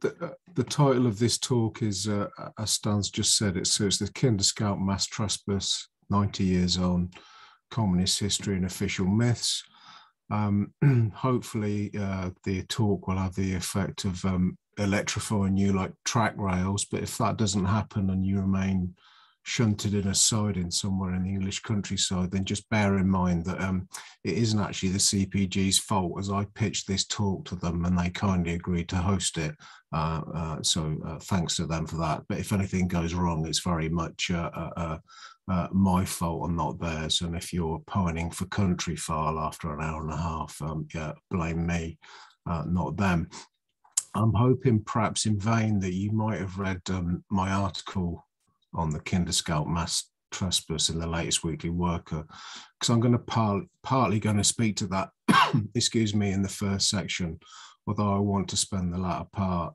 the, title of this talk is, uh, as Stan's just said, it's the Kinder Scout Mass Trespass, 90 years on, Communist History and Official Myths. Um, hopefully, uh, the talk will have the effect of um, electrifying you like track rails, but if that doesn't happen and you remain shunted in a siding somewhere in the English countryside, then just bear in mind that um, it isn't actually the CPG's fault as I pitched this talk to them and they kindly agreed to host it. Uh, uh, so uh, thanks to them for that. But if anything goes wrong, it's very much uh, uh, uh, my fault and not theirs. And if you're pining for Countryfile after an hour and a half, um, yeah, blame me, not them. I'm hoping perhaps in vain that you might have read um, my article on the Kinder Scout mass trespass in the latest weekly worker because I'm going to par- partly going to speak to that excuse me in the first section although I want to spend the latter part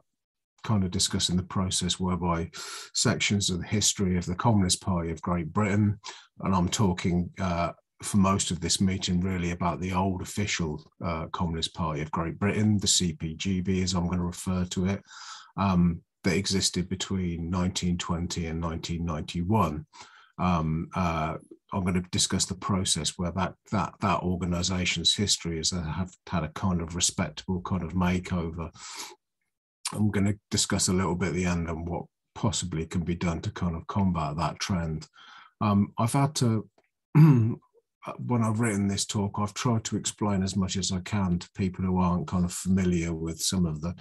kind of discussing the process whereby sections of the history of the Communist Party of Great Britain and I'm talking uh, for most of this meeting really about the old official uh, Communist Party of Great Britain, the CPGB as I'm going to refer to it, um, that existed between 1920 and 1991. Um, uh, I'm going to discuss the process where that that that organisation's history has have had a kind of respectable kind of makeover. I'm going to discuss a little bit at the end on what possibly can be done to kind of combat that trend. Um, I've had to when I've written this talk, I've tried to explain as much as I can to people who aren't kind of familiar with some of the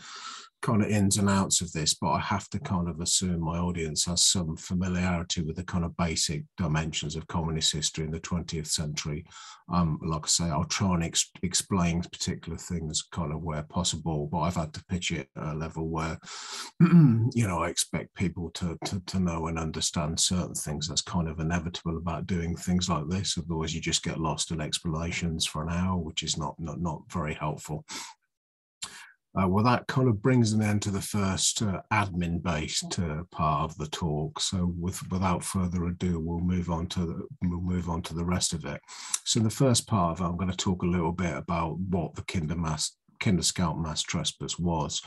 kind of ins and outs of this, but I have to kind of assume my audience has some familiarity with the kind of basic dimensions of communist history in the 20th century. Um, like I say, I'll try and ex explain particular things kind of where possible, but I've had to pitch it at a level where, you know, I expect people to, to, to know and understand certain things. That's kind of inevitable about doing things like this. Otherwise, you just get lost in explanations for an hour, which is not, not, not very helpful. Uh, well, that kind of brings an end to the first uh, admin-based uh, part of the talk. So, with, without further ado, we'll move on to the, we'll move on to the rest of it. So, in the first part of it, I'm going to talk a little bit about what the Kinder Mass Kinder Scout Mass Trespass was.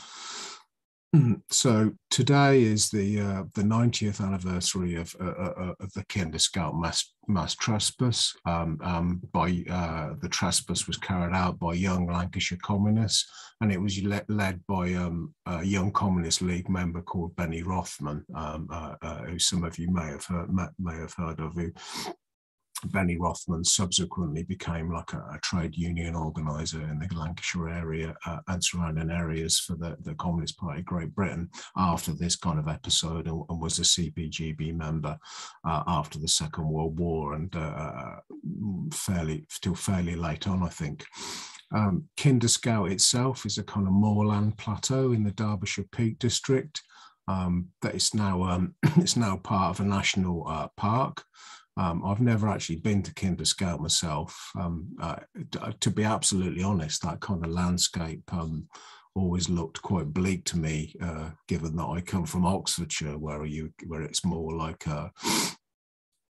So today is the uh, the 90th anniversary of, uh, uh, uh, of the Kinder Scout mass mass trespass. Um, um, by uh, the trespass was carried out by young Lancashire communists, and it was le led by um, a young Communist League member called Benny Rothman, um, uh, who some of you may have heard may have heard of, who Benny Rothman subsequently became like a, a trade union organizer in the Lancashire area uh, and surrounding areas for the, the Communist Party of Great Britain after this kind of episode and, and was a CPGB member uh, after the Second World War and uh, fairly, still fairly late on, I think. Um, Kinder Scout itself is a kind of moorland plateau in the Derbyshire Peak District. Um, that is now um, it's now part of a national uh, park. Um, I've never actually been to Kinder Scout myself. Um, uh, to be absolutely honest, that kind of landscape um, always looked quite bleak to me, uh, given that I come from Oxfordshire, where you where it's more like a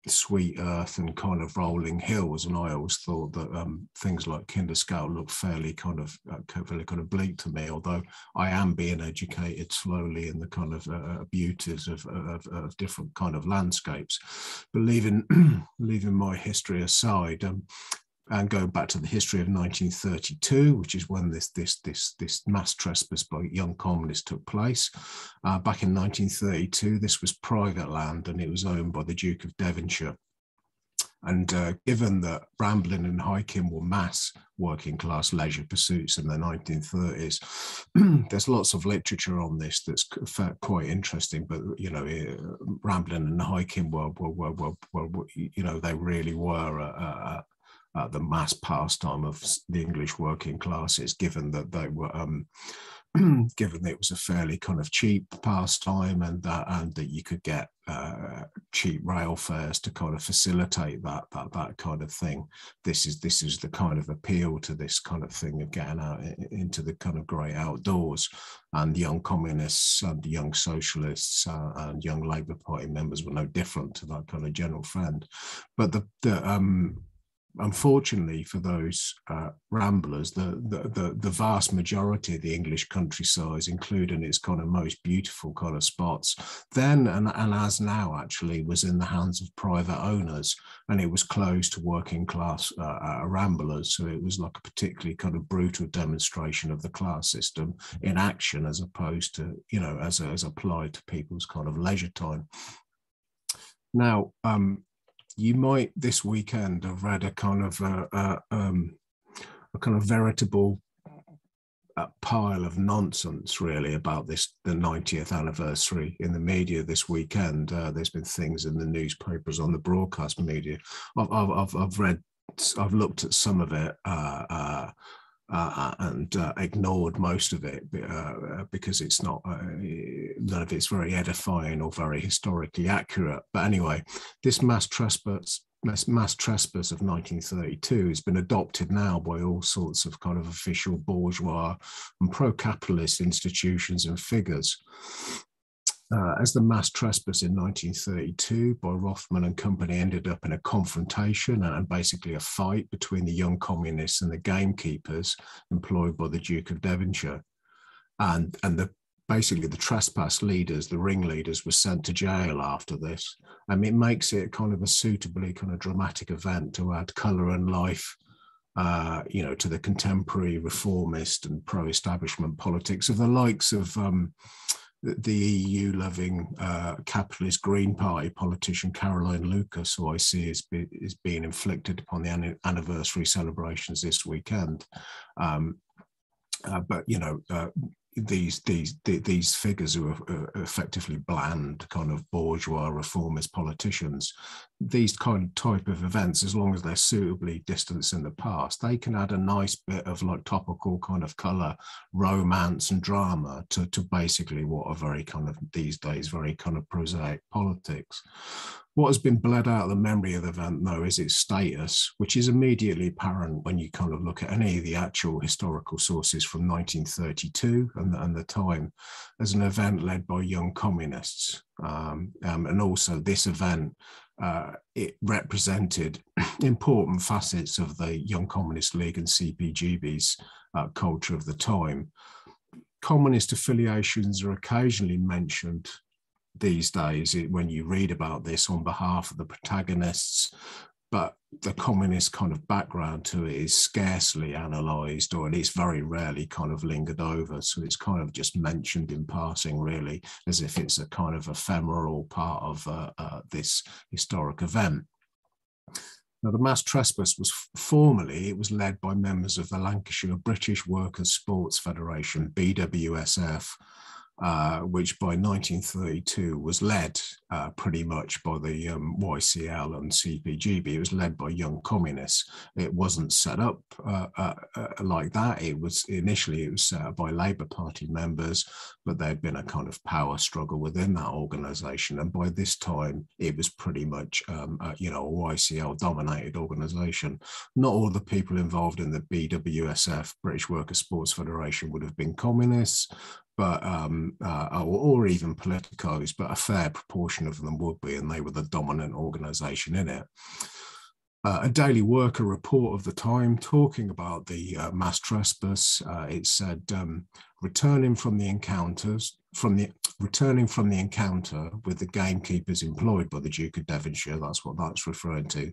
sweet earth and kind of rolling hills. And I always thought that um, things like Kinder Scout look fairly kind of uh, fairly kind of bleak to me. Although I am being educated slowly in the kind of uh, uh beauties of, of, of, different kind of landscapes. But leaving leaving my history aside, um, and going back to the history of 1932, which is when this this this this mass trespass by young communists took place. Uh, back in 1932, this was private land and it was owned by the Duke of Devonshire. And uh, given that rambling and hiking were mass working class leisure pursuits in the 1930s, there's lots of literature on this that's quite interesting. But you know, rambling and hiking were, were, were, were, were you know, they really were a, uh, the mass pastime of the English working classes, given that they were, um, given that it was a fairly kind of cheap pastime and that and that you could get uh, cheap rail fares to kind of facilitate that that that kind of thing. This is this is the kind of appeal to this kind of thing of getting out into the kind of great outdoors. And young communists and young socialists uh, and young Labour Party members were no different to that kind of general trend. But the the um, unfortunately for those uh, ramblers, the, the, the the vast majority of the English countryside, including its kind of most beautiful kind of spots, then and, and as now actually was in the hands of private owners, and it was closed to working class uh, uh, ramblers. So it was like a particularly kind of brutal demonstration of the class system in action, as opposed to you know as as applied to people's kind of leisure time. Now, um, you might this weekend have read a kind of a, a, um, a kind of veritable uh, pile of nonsense really about this the 90th anniversary in the media this weekend. Uh, there's been things in the newspapers on the broadcast media. I've, I've, I've read i've looked at some of it uh, uh, uh, and uh, ignored most of it uh, because it's not none of it's very edifying or very historically accurate. But anyway, this mass trespass mass trespass of 1932 has been adopted now by all sorts of kind of official bourgeois and pro-capitalist institutions and figures uh, as the mass trespass in 1932 by Rothman and company ended up in a confrontation and basically a fight between the young communists and the gamekeepers employed by the Duke of Devonshire. And, and the, basically the trespass leaders, the ringleaders, were sent to jail after this. Mean, it makes it kind of a suitably kind of dramatic event to add colour and life uh, you know, to the contemporary reformist and pro-establishment politics of the likes of um, the EU loving uh, capitalist Green Party politician Caroline Lucas, who I see is, be, is being inflicted upon the anniversary celebrations this weekend. Um, uh, but, you know, uh, these these these figures who are effectively bland kind of bourgeois reformist politicians these kind of type of events as long as they're suitably distanced in the past they can add a nice bit of like topical kind of color romance and drama to, to basically what are very kind of these days very kind of prosaic politics what has been bled out of the memory of the event, though, is its status, which is immediately apparent when you kind of look at any of the actual historical sources from 1932 and, and the time as an event led by young communists. Um, um, and also, this event uh, it represented important facets of the Young Communist League and CPGB's uh, culture of the time. Communist affiliations are occasionally mentioned these days when you read about this on behalf of the protagonists but the communist kind of background to it is scarcely analysed or at least very rarely kind of lingered over. So it's kind of just mentioned in passing really as if it's a kind of ephemeral part of uh, uh, this historic event. Now, the mass trespass was formally, it was led by members of the Lancashire British Workers' Sports Federation, BWSF, uh, which by 1932 was led uh, pretty much by the um, YCL and CPGB. It was led by young communists. It wasn't set up uh, uh, uh, like that. It was initially it was set up by Labour Party members, but there'd been a kind of power struggle within that organisation. And by this time, it was pretty much um, you know a YCL dominated organisation. Not all the people involved in the BWSF, British Workers' Sports Federation, would have been communists but um, uh, or, even politicos, but a fair proportion of them would be, and they were the dominant organisation in it. Uh, a Daily Worker report of the time talking about the uh, mass trespass. Uh, it said, um, returning from the encounters, from the returning from the encounter with the gamekeepers employed by the Duke of Devonshire, that's what that's referring to.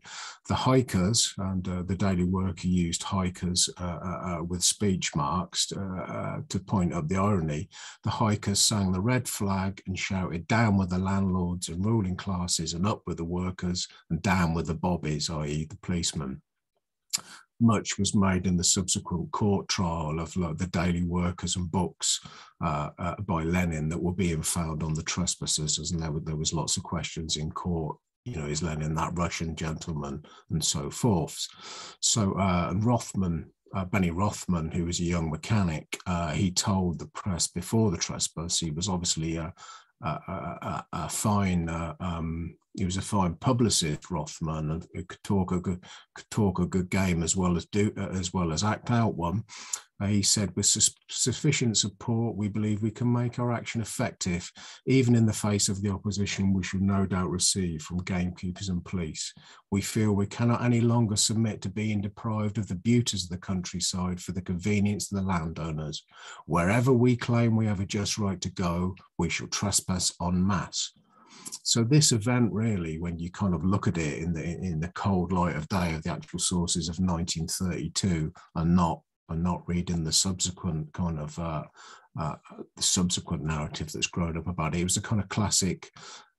The hikers, and uh, the Daily Worker used hikers uh, uh, uh with speech marks uh, uh, to point up the irony. The hikers sang the red flag and shouted, down with the landlords and ruling classes and up with the workers and down with the bobbies, i.e. the policemen much was made in the subsequent court trial of like, the daily workers and books uh, uh, by Lenin that were being found on the trespassers, and there, were, there was lots of questions in court. You know, is Lenin that Russian gentleman, and so forth. So uh, Rothman uh, Benny Rothman, who was a young mechanic, uh, he told the press before the trespass, he was obviously a, a, a, fine uh, um, he was a fine publicist, Rothman, and could talk a good could talk a good game as well as do as well as act out one. Uh, he said, with su sufficient support, we believe we can make our action effective, even in the face of the opposition we shall no doubt receive from gamekeepers and police. We feel we cannot any longer submit to being deprived of the beauties of the countryside for the convenience of the landowners. Wherever we claim we have a just right to go, we shall trespass en masse so this event really, when you kind of look at it in the in the cold light of day of the actual sources of 1932, and not and not reading the subsequent kind of uh, uh, the subsequent narrative that's grown up about it, it was a kind of classic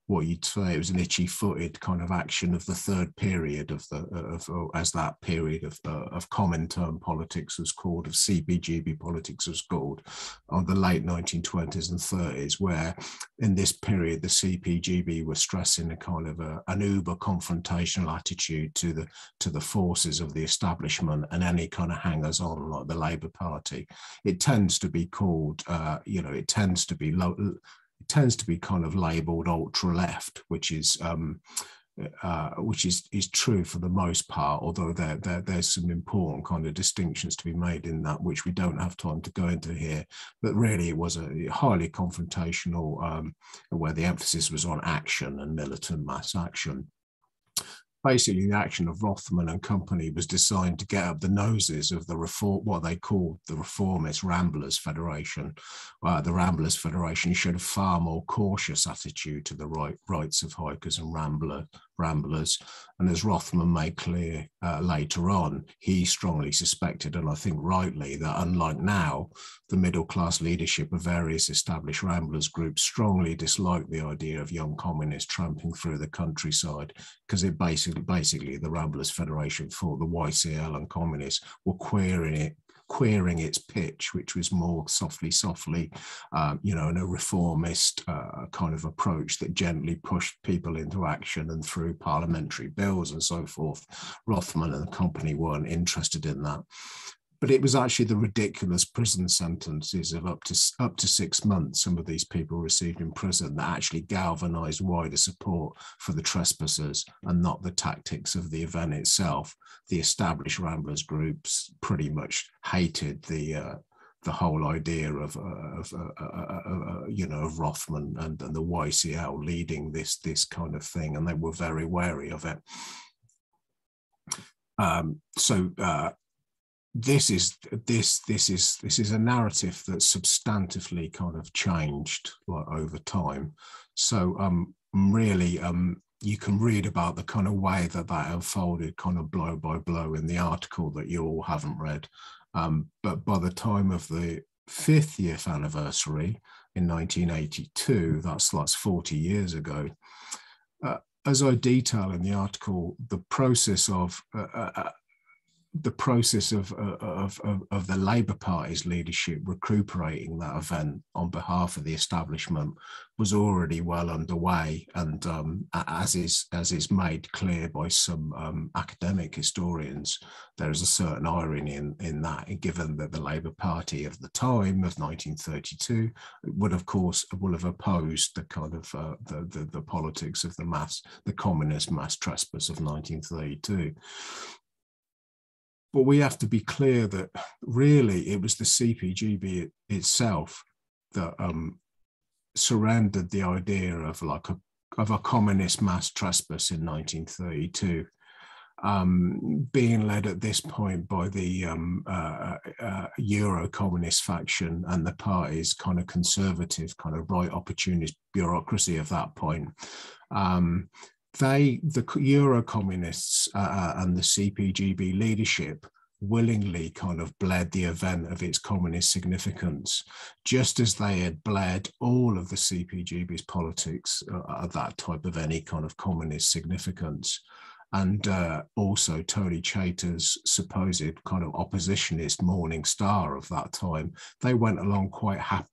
what you'd say it was an itchy-footed kind of action of the third period of the of, of as that period of uh, of Comintern politics was called, of CPGB politics was called, on the late 1920s and 30s, where in this period the CPGB was stressing a kind of a, an uber confrontational attitude to the to the forces of the establishment and any kind of hangers on like the Labour Party. It tends to be called, uh, you know, it tends to be low it tends to be kind of labeled ultra left, which is um, uh, which is is true for the most part, although there, there there's some important kind of distinctions to be made in that, which we don't have time to go into here. But really, it was a highly confrontational, um, where the emphasis was on action and militant mass action basically the action of Rothman and company was designed to get up the noses of the reform, what they called the reformist Ramblers Federation. Uh, the Ramblers Federation showed a far more cautious attitude to the right, rights of hikers and rambler, ramblers. And as Rothman made clear uh, later on, he strongly suspected, and I think rightly, that unlike now, the middle class leadership of various established ramblers groups strongly disliked the idea of young communists tramping through the countryside because it basically, basically the Ramblers Federation thought the YCL and communists were queering it queering its pitch, which was more softly, softly, um, you know, in a reformist uh, kind of approach that gently pushed people into action and through parliamentary bills and so forth. Rothman and the company weren't interested in that but it was actually the ridiculous prison sentences of up to up to six months some of these people received in prison that actually galvanized wider support for the trespassers and not the tactics of the event itself the established ramblers groups pretty much hated the uh, the whole idea of, uh, of uh, uh, uh, you know of Rothman and, and the YCL leading this this kind of thing, and they were very wary of it. Um, so uh, this is this this is this is a narrative that's substantively kind of changed like, over time. So um, really, um, you can read about the kind of way that that unfolded, kind of blow by blow, in the article that you all haven't read. Um, but by the time of the 50th anniversary in 1982, that's that's 40 years ago. Uh, as I detail in the article, the process of uh, uh, uh the process of, uh, of, of, of, the Labour Party's leadership recuperating that event on behalf of the establishment was already well underway, and um, as is as is made clear by some um, academic historians, there is a certain irony in, in that, given that the Labour Party of the time of 1932 would, of course, would have opposed the kind of uh, the, the the politics of the mass, the communist mass trespass of 1932. But we have to be clear that really it was the CPGB itself that um, surrendered the idea of like a of a communist mass trespass in 1932, um, being led at this point by the um, uh, uh, Euro communist faction and the party's kind of conservative, kind of right opportunist bureaucracy of that point. Um, they, the Euro communists uh, uh and the CPGB leadership, willingly kind of bled the event of its communist significance, just as they had bled all of the CPGB's politics uh, at that type of any kind of communist significance. And uh, also Tony Chater's supposed kind of oppositionist morning star of that time, they went along quite happy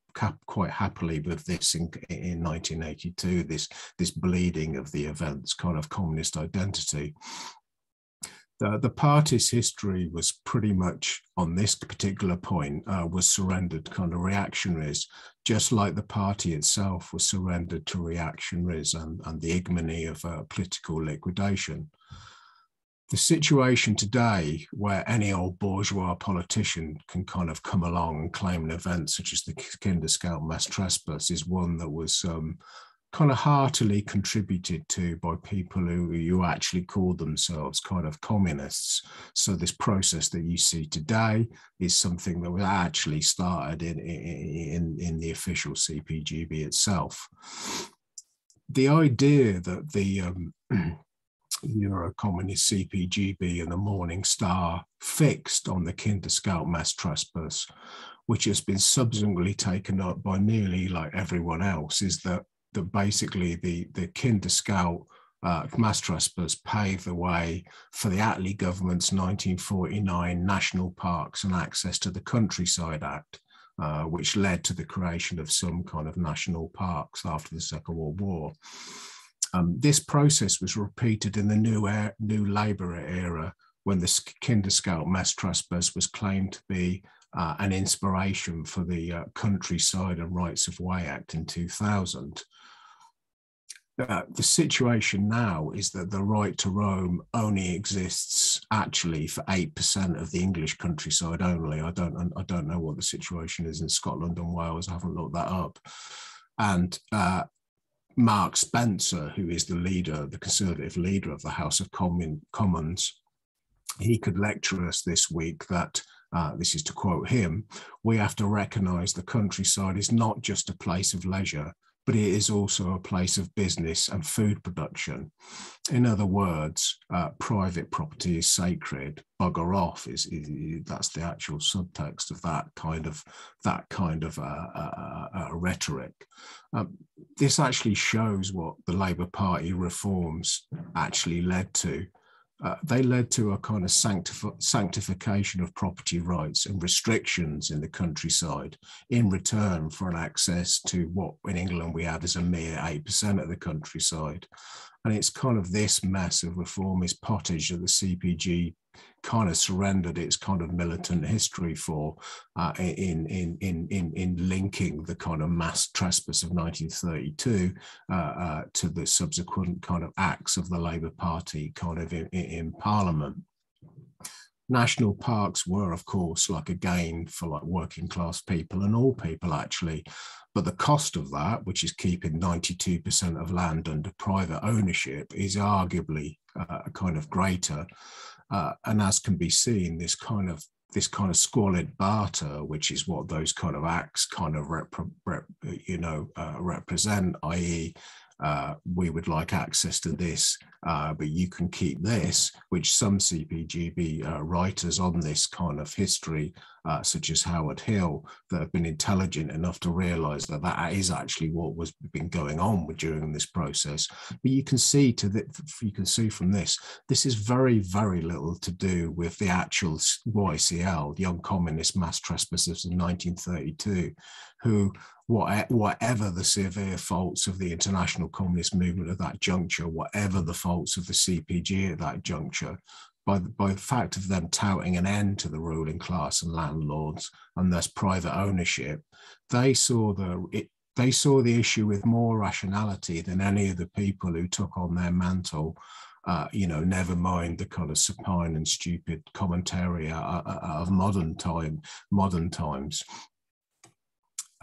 quite happily with this in, in 1982, this, this bleeding of the events kind of communist identity. the, the party's history was pretty much on this particular point uh, was surrendered kind of reactionaries, just like the party itself was surrendered to reactionaries and, and the ignominy of uh, political liquidation. The situation today, where any old bourgeois politician can kind of come along and claim an event such as the Kinder Scout mass trespass, is one that was um, kind of heartily contributed to by people who you actually call themselves kind of communists. So this process that you see today is something that was actually started in, in, in the official CPGB itself. The idea that the um, Euro-communist CPGB and the Morning Star fixed on the Kinder Scout mass trespass, which has been subsequently taken up by nearly like everyone else, is that that basically the, the Kinder Scout uh, mass trespass paved the way for the Attlee government's 1949 National Parks and Access to the Countryside Act, uh, which led to the creation of some kind of national parks after the Second World War. Um, this process was repeated in the new, air, new Labour era when the Kinder Scout mass trespass was claimed to be uh, an inspiration for the uh, Countryside and Rights of Way Act in 2000. Uh, the situation now is that the right to roam only exists actually for eight percent of the English countryside only. I don't I don't know what the situation is in Scotland and Wales. I haven't looked that up. And uh, Mark Spencer, who is the leader, the Conservative leader of the House of Commons, he could lecture us this week that uh, this is to quote him, we have to recognize the countryside is not just a place of leisure, but it is also a place of business and food production. In other words, uh, private property is sacred. Bugger off is, is, that's the actual subtext of that kind of that kind of uh, uh, uh rhetoric. Um, this actually shows what the Labour Party reforms actually led to uh, they led to a kind of sanctif- sanctification of property rights and restrictions in the countryside in return for an access to what in England we have as a mere 8% of the countryside. And it's kind of this mess of reformist pottage that the CPG kind of surrendered its kind of militant history for uh, in, in, in, in, in linking the kind of mass trespass of 1932 uh, uh, to the subsequent kind of acts of the Labour Party kind of in, in Parliament national parks were of course like a gain for like working class people and all people actually but the cost of that which is keeping 92% of land under private ownership is arguably uh, kind of greater uh, and as can be seen, this kind of this kind of squalid barter, which is what those kind of acts kind of rep, rep, you know uh, represent, i.e., uh, we would like access to this, uh, but you can keep this, which some CPGB uh, writers on this kind of history, uh, such as Howard Hill, that have been intelligent enough to realize that that is actually what was been going on during this process. But you can see to that, you can see from this, this is very, very little to do with the actual YCL, Young Communist Mass Trespassers in 1932, who whatever the severe faults of the international communist movement at that juncture, whatever the faults of the CPG at that juncture, by the, by the fact of them touting an end to the ruling class and landlords and thus private ownership, they saw the it, they saw the issue with more rationality than any of the people who took on their mantle. Uh, you know, never mind the kind of supine and stupid commentary uh, uh, of modern time, modern times.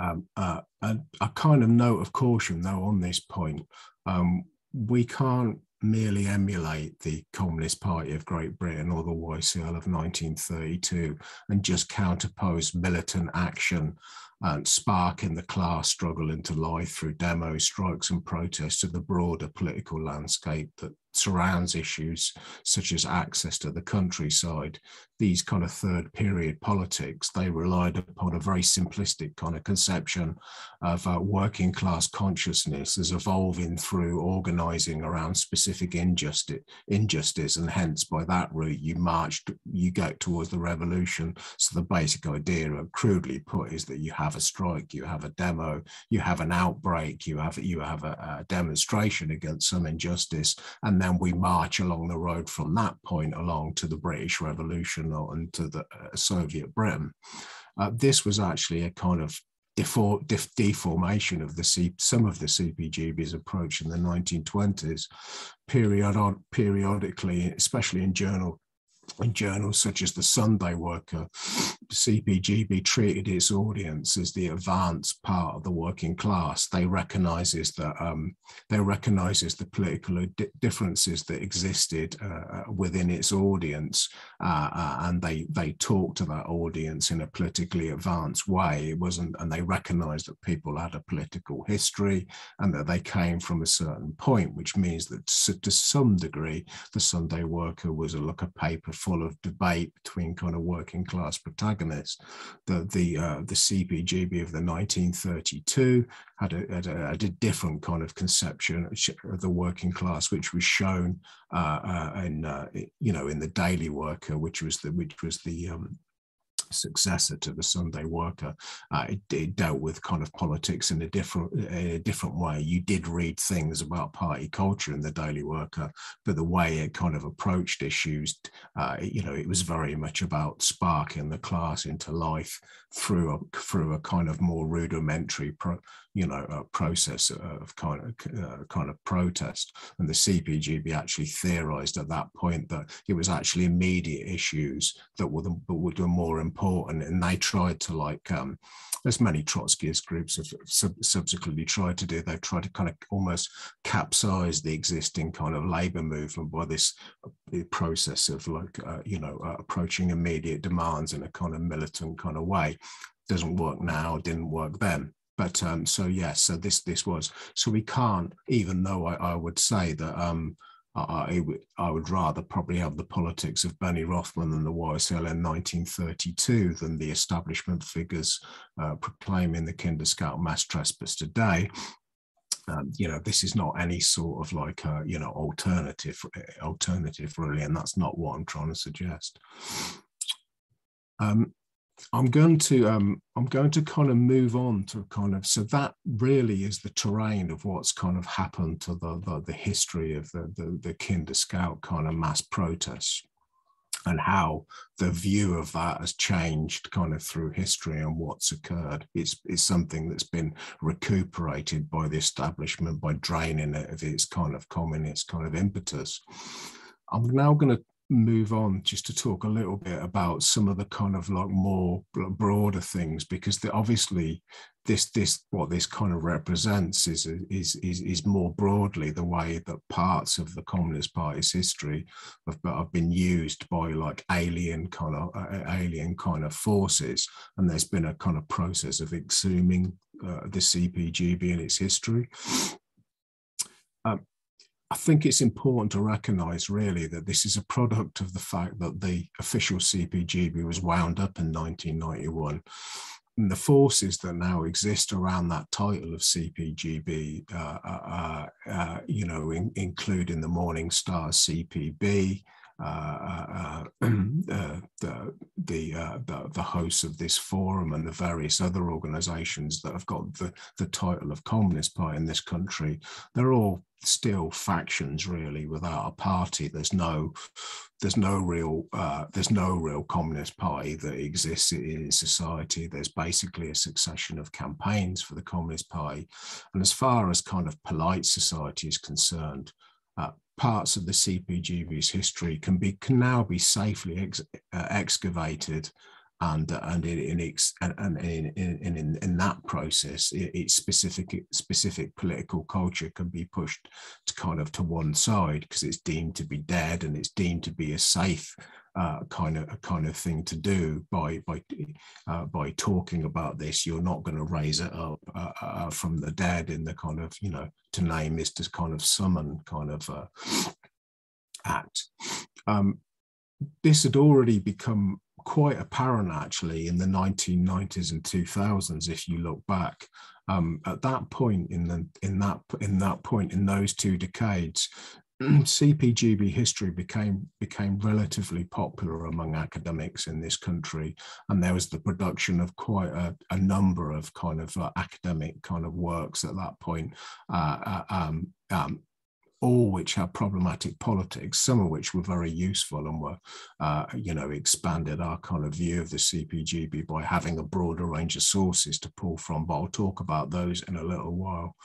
Um, uh, a, a, kind of note of caution, though, on this point. Um, we can't merely emulate the Communist Party of Great Britain or the YCL of 1932 and just counterpose militant action and sparking the class struggle into life through demos, strikes, and protests to the broader political landscape that surrounds issues such as access to the countryside, these kind of third period politics, they relied upon a very simplistic kind of conception of uh, working class consciousness as evolving through organizing around specific injustice, injustice, and hence by that route you march, you go towards the revolution. So the basic idea, crudely put, is that you have have a strike, you have a demo, you have an outbreak, you have you have a, a demonstration against some injustice, and then we march along the road from that point along to the British Revolution and to the uh, Soviet Britain. Uh, this was actually a kind of defor- def- deformation of the C- some of the CPGB's approach in the 1920s, period- periodically, especially in journal in journals such as the Sunday Worker, CPGB treated its audience as the advanced part of the working class. They recognizes that um, they recognizes the political differences that existed uh, uh, within its audience, uh, uh, and they they talk to that audience in a politically advanced way. It wasn't, and they recognized that people had a political history and that they came from a certain point, which means that to some degree, the Sunday Worker was a look a paper full of debate between kind of working class protagonists. The the uh, the CPGB of the 1932 had a, had a, had a, different kind of conception of the working class, which was shown uh, uh, in uh, you know in the Daily Worker, which was the which was the um, successor to the Sunday Worker. Uh, it, it, dealt with kind of politics in a different in a different way. You did read things about party culture in the Daily Worker, but the way it kind of approached issues, uh, you know, it was very much about sparking the class into life through a through a kind of more rudimentary pro, you know a process of kind of uh, kind of protest and the cpgb actually theorized at that point that it was actually immediate issues that were the, were more important and they tried to like um, as many Trotskyist groups have sub subsequently tried to do, they've tried to kind of almost capsize the existing kind of labor movement by this uh, process of like, uh, you know, uh, approaching immediate demands in a kind of militant kind of way. Doesn't work now, didn't work then. But um, so yes, so this this was so we can't even though I, I would say that um, I, I would rather probably have the politics of Benny Rothman and the YCL in 1932 than the establishment figures uh, proclaiming the Kinder Scout mass trespass today. Um, you know, this is not any sort of like a, you know alternative alternative really, and that's not what I'm trying to suggest. Um, I'm going to um, I'm going to kind of move on to kind of so that really is the terrain of what's kind of happened to the the, the history of the, the the Kinder Scout kind of mass protests and how the view of that has changed kind of through history and what's occurred. It's, it's something that's been recuperated by the establishment by draining it of its kind of communist kind of impetus. I'm now going to move on just to talk a little bit about some of the kind of like more broader things because the, obviously this this what this kind of represents is, is is is more broadly the way that parts of the communist party's history have, have been used by like alien kind of uh, alien kind of forces. And there's been a kind of process of exhuming uh, the cpgb and its history. Um, I think it's important to recognise really that this is a product of the fact that the official CPGB was wound up in 1991. And the forces that now exist around that title of CPGB, uh, uh, uh, you know, in, including the Morning Star CPB, uh, uh, uh, the the, the, the hosts of this forum and the various other organisations that have got the the title of Communist Party in this country, they're all still factions really without a party. There's no there's no real uh, there's no real communist party that exists in society. There's basically a succession of campaigns for the communist party, and as far as kind of polite society is concerned, uh, parts of the CPGB's history can be can now be safely ex, uh, excavated and uh, and in in, and in, in, in, in that process, its specific specific political culture can be pushed to kind of to one side because it's deemed to be dead and it's deemed to be a safe uh, kind of a kind of thing to do by by uh, by talking about this. You're not going to raise it up uh, uh, from the dead in the kind of you know to name is to kind of summon kind of uh, act. Um, this had already become quite apparent actually in the 1990s and 2000s if you look back um, at that point in the in that in that point in those two decades CPGB history became became relatively popular among academics in this country, and there was the production of quite a, a number of kind of uh, academic kind of works at that point. Uh, uh um, um, all which had problematic politics, some of which were very useful and were, uh, you know, expanded our kind of view of the CPGB by having a broader range of sources to pull from. But I'll talk about those in a little while.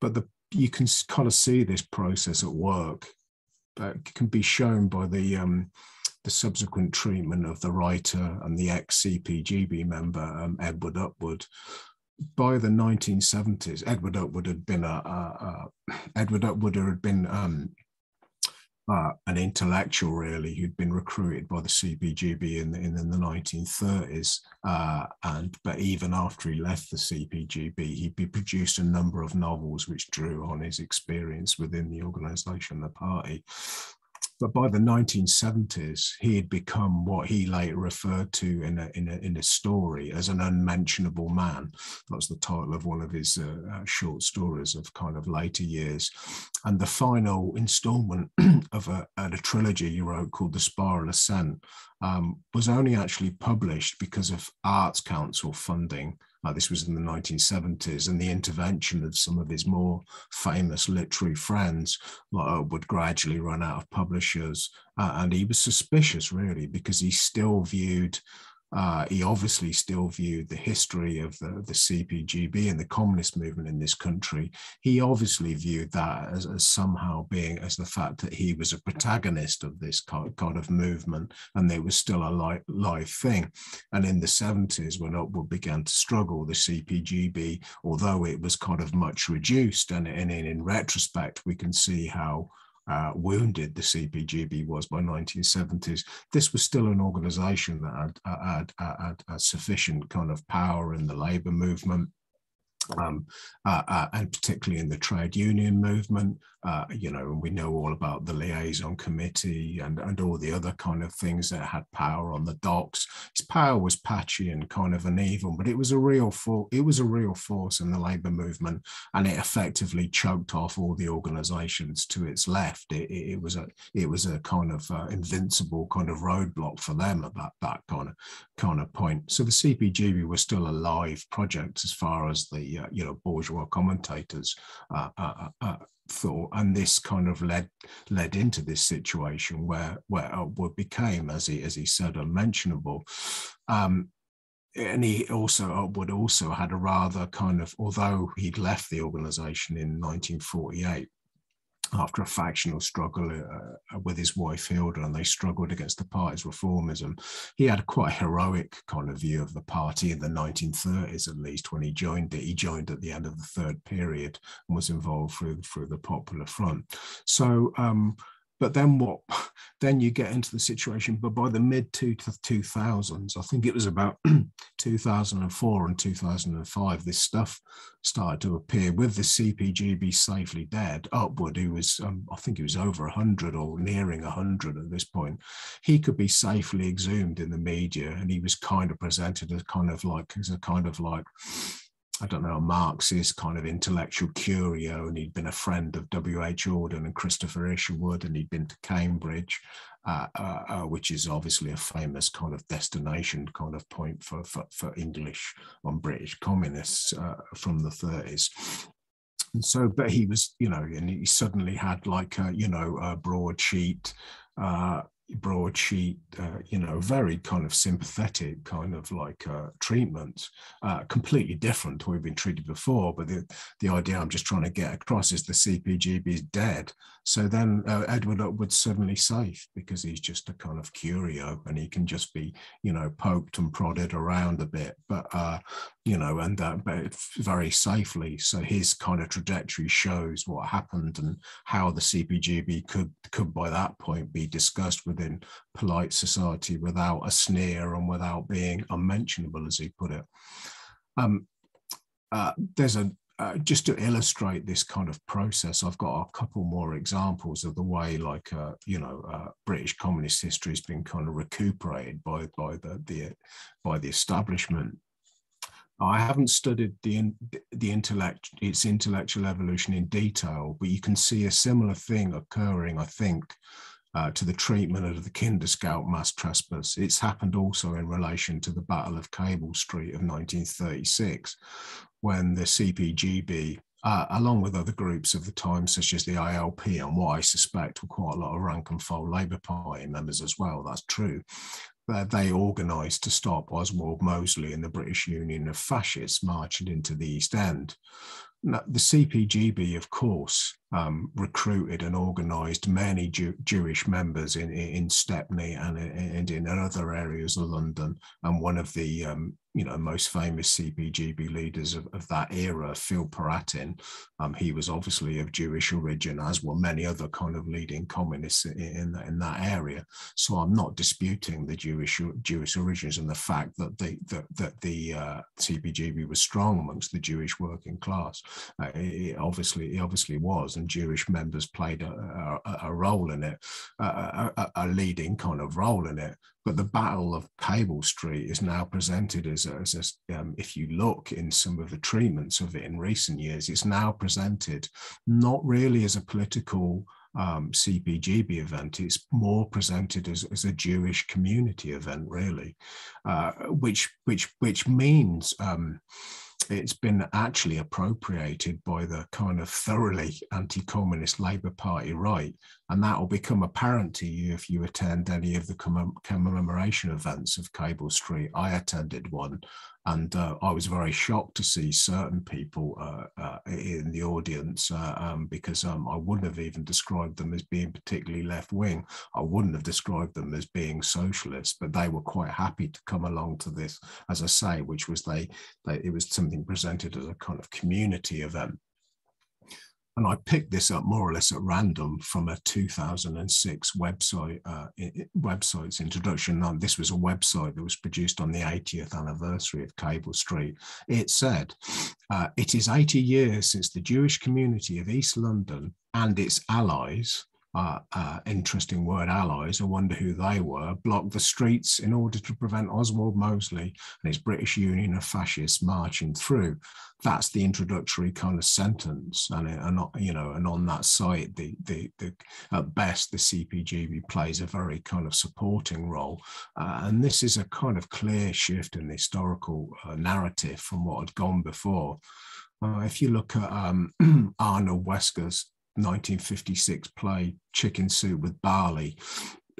But the you can kind of see this process at work. That can be shown by the um, the subsequent treatment of the writer and the ex CPGB member um, Edward Upward. By the 1970s, Edward Upward had been a, a, a Edward Upward had been um, uh, an intellectual really who'd been recruited by the CPGB in the, in the 1930s. Uh, and but even after he left the CPGB, he produced a number of novels which drew on his experience within the organisation, the party. But by the 1970s, he had become what he later referred to in a, in a, in a story as an unmentionable man. That was the title of one of his uh, uh, short stories of kind of later years. And the final installment of a, a trilogy he wrote called The Spiral Ascent um, was only actually published because of Arts Council funding uh, this was in the 1970s, and the intervention of some of his more famous literary friends uh, would gradually run out of publishers. Uh, and he was suspicious, really, because he still viewed uh, he obviously still viewed the history of the, the CPGB and the communist movement in this country. He obviously viewed that as, as somehow being as the fact that he was a protagonist of this kind, of movement and they was still a live, live thing. And in the 70s, when Upward began to struggle, the CPGB, although it was kind of much reduced, and, and in retrospect, we can see how uh, wounded the CPGB was by 1970s, this was still an organization that had, had, had, had, had sufficient kind of power in the labor movement um, uh, uh, and particularly in the trade union movement, uh, you know, and we know all about the liaison committee and, and all the other kind of things that had power on the docks. His power was patchy and kind of uneven, but it was a real for it was a real force in the labour movement, and it effectively choked off all the organisations to its left. It, it, it, was a it was a kind of uh, invincible kind of roadblock for them at that that kind of kind of point. So the CPGB was still a live project as far as the uh, you know bourgeois commentators uh, uh, uh, thought, and this kind of led led into this situation where where Upward became, as he as he said, unmentionable. Um, and he also Upward also had a rather kind of, although he'd left the organisation in 1948, after a factional struggle uh, with his wife Hilda, and they struggled against the party's reformism. He had quite a heroic kind of view of the party in the 1930s, at least when he joined it. He joined at the end of the third period and was involved through through the Popular Front. So. Um, but then what? Then you get into the situation. But by the mid two to two thousands, I think it was about two thousand and four and two thousand and five. This stuff started to appear with the CPGB safely dead. Upward, who was um, I think he was over hundred or nearing hundred at this point. He could be safely exhumed in the media, and he was kind of presented as kind of like as a kind of like I don't know, a Marxist kind of intellectual curio, and he'd been a friend of W.H. Auden and Christopher Isherwood, and he'd been to Cambridge, uh, uh, uh, which is obviously a famous kind of destination kind of point for, for, for English on British communists uh, from the 30s. And so, but he was, you know, and he suddenly had like a, you know, a broadsheet, uh, broadsheet, uh, you know, very kind of sympathetic kind of like uh, treatment, uh, completely different to what we've been treated before. But the, the idea I'm just trying to get across is the CPGB is dead. So then uh, Edward Upward's suddenly safe because he's just a kind of curio and he can just be, you know, poked and prodded around a bit. But uh, you know, and uh, very safely. So his kind of trajectory shows what happened and how the CPGB could could by that point be discussed within polite society without a sneer and without being unmentionable, as he put it. Um, uh, there's a uh, just to illustrate this kind of process, I've got a couple more examples of the way, like uh, you know, uh, British communist history has been kind of recuperated by by the, the by the establishment I haven't studied the the intellect its intellectual evolution in detail, but you can see a similar thing occurring, I think, uh, to the treatment of the Kinderscout mass trespass. It's happened also in relation to the Battle of Cable Street of 1936, when the CPGB, uh, along with other groups of the time, such as the ILP, and what I suspect were quite a lot of rank and file Labour Party members as well, that's true, uh, they organised to stop Oswald Mosley and the British Union of Fascists marching into the East End Now, the CPGB, of course, um, recruited and organised many Jew Jewish members in, in Stepney and, in other areas of London. And one of the um, you know most famous CPGB leaders of, of that era, Phil Piratin, um, he was obviously of Jewish origin, as were many other kind of leading communists in, in, that, area. So I'm not disputing the Jewish Jewish origins and the fact that the that, that the uh, CPGB was strong amongst the Jewish working class. Uh, it obviously it obviously was, and Jewish members played a, a, a role in it, a, a, leading kind of role in it. But the Battle of Cable Street is now presented as, as um, if you look in some of the treatments of it in recent years, it's now presented not really as a political um, CPGB event. It's more presented as, as a Jewish community event, really, uh, which which which means um, it's been actually appropriated by the kind of thoroughly anti-communist Labour Party right, and that will become apparent to you if you attend any of the commemoration events of Cable Street. I attended one and uh, I was very shocked to see certain people uh, uh, in the audience uh, um, because um, I wouldn't have even described them as being particularly left wing. I wouldn't have described them as being socialist, but they were quite happy to come along to this, as I say, which was they, they it was something presented as a kind of community event and I picked this up more or less at random from a 2006 website uh, website's introduction. And this was a website that was produced on the 80th anniversary of Cable Street. It said, uh, "It is 80 years since the Jewish community of East London and its allies." Uh, uh, interesting word allies, I wonder who they were, blocked the streets in order to prevent Oswald Mosley and his British Union of Fascists marching through. That's the introductory kind of sentence and, and you know and on that site the, the the at best the cpgb plays a very kind of supporting role. Uh, and this is a kind of clear shift in the historical uh, narrative from what had gone before. Uh, if you look at um, arnold wesker's 1956 play chicken soup with barley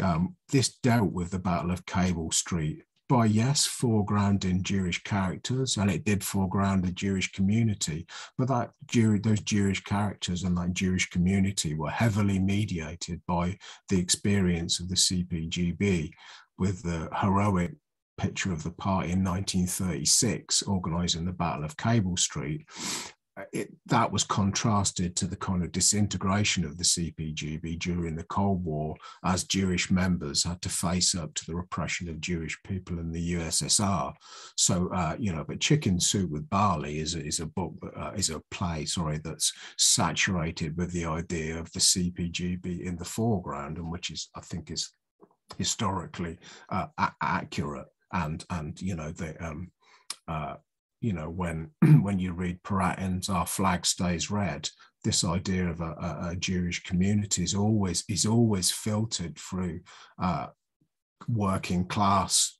um, this dealt with the battle of cable street by yes foregrounding Jewish characters, and it did foreground the Jewish community. But that Jew, those Jewish characters and that Jewish community were heavily mediated by the experience of the CPGB, with the heroic picture of the party in 1936 organizing the Battle of Cable Street, it, that was contrasted to the kind of disintegration of the CPGB during the Cold War as Jewish members had to face up to the repression of Jewish people in the USSR. So, uh, you know, but Chicken Soup with Barley is a, is a book, uh, is a play, sorry, that's saturated with the idea of the CPGB in the foreground and which is, I think, is historically uh, accurate and, and, you know, the, um, uh, you know, when when you read Piratin's "Our Flag Stays Red," this idea of a, a Jewish community is always is always filtered through uh, working class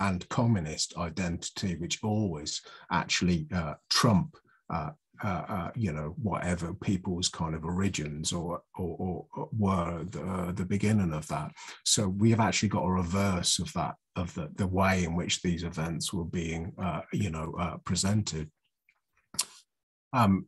and communist identity, which always actually uh, trump uh, uh, uh, you know, whatever people's kind of origins or or, or were the, uh, the beginning of that. So we have actually got a reverse of that of the, the way in which these events were being, uh, you know, uh, presented. Um,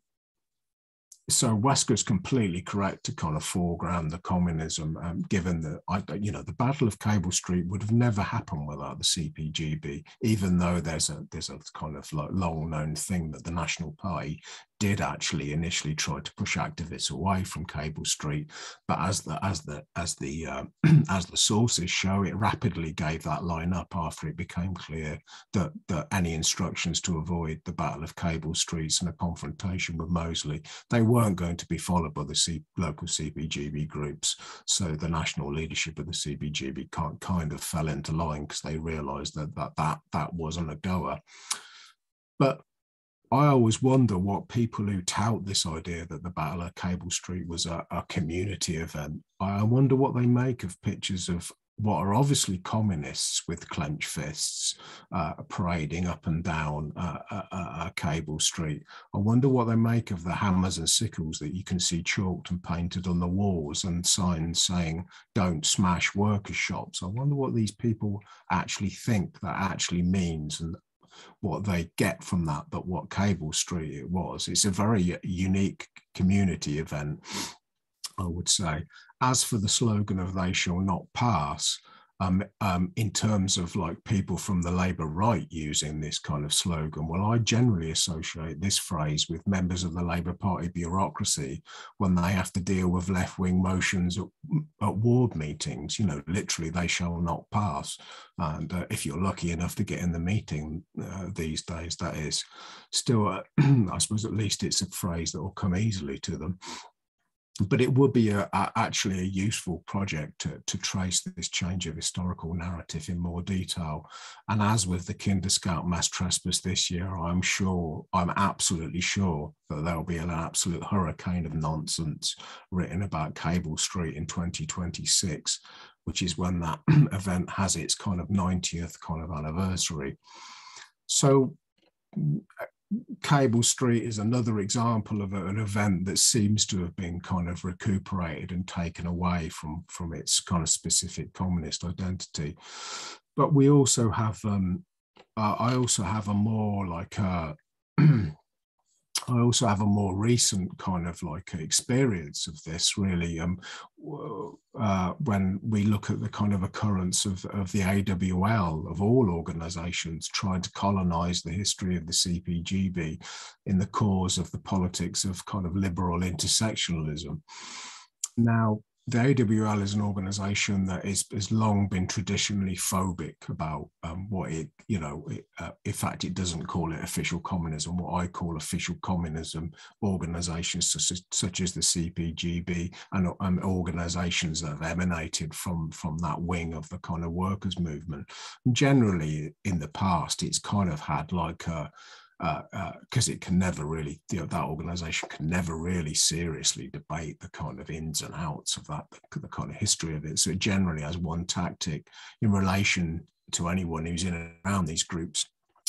so Wesker's completely correct to kind of foreground the communism, um, given that you know the Battle of Cable Street would have never happened without the CPGB, even though there's a there's a kind of like long known thing that the National Party did actually initially try to push activists away from Cable Street, but as the as the as the uh, as the sources show, it rapidly gave that line up after it became clear that that any instructions to avoid the Battle of Cable Streets and a confrontation with Mosley they weren't going to be followed by the C, local CPGB groups. So the national leadership of the CPGB kind of fell into line because they realised that that that that wasn't a goer. but I always wonder what people who tout this idea that the Battle of Cable Street was a, a community event. I wonder what they make of pictures of what are obviously communists with clenched fists uh, parading up and down uh, uh, uh, Cable Street. I wonder what they make of the hammers and sickles that you can see chalked and painted on the walls and signs saying, don't smash workers' shops. I wonder what these people actually think that actually means and what they get from that, but what Cable Street it was. It's a very unique community event I would say. As for the slogan of "They shall not pass," um, um, in terms of like people from the Labour right using this kind of slogan, well, I generally associate this phrase with members of the Labour Party bureaucracy when they have to deal with left wing motions at, at, ward meetings. You know, literally, they shall not pass. And uh, if you're lucky enough to get in the meeting uh, these days, that is still, uh, I suppose, at least it's a phrase that will come easily to them but it would be a, a, actually a useful project to, to trace this change of historical narrative in more detail. And as with the Kinder Scout mass trespass this year, I'm sure, I'm absolutely sure that there'll be an absolute hurricane of nonsense written about Cable Street in 2026, which is when that event has its kind of 90th kind of anniversary. So Cable Street is another example of an event that seems to have been kind of recuperated and taken away from, from its kind of specific communist identity. But we also have, um, uh, I also have a more like a I also have a more recent kind of like experience of this really um, uh, when we look at the kind of occurrence of, of the AWL of all organizations trying to colonize the history of the CPGB in the cause of the politics of kind of liberal intersectionalism. Now, the AWL is an organization that is, has long been traditionally phobic about um, what it, you know, it, uh, in fact, it doesn't call it official communism, what I call official communism organizations such as, such as the CPGB and organizations that have emanated from, from that wing of the kind of workers' movement. And generally, in the past, it's kind of had like a, because uh, uh, it can never really, you know, that organization can never really seriously debate the kind of ins and outs of that, the, the kind of history of it. So it generally has one tactic in relation to anyone who's in and around these groups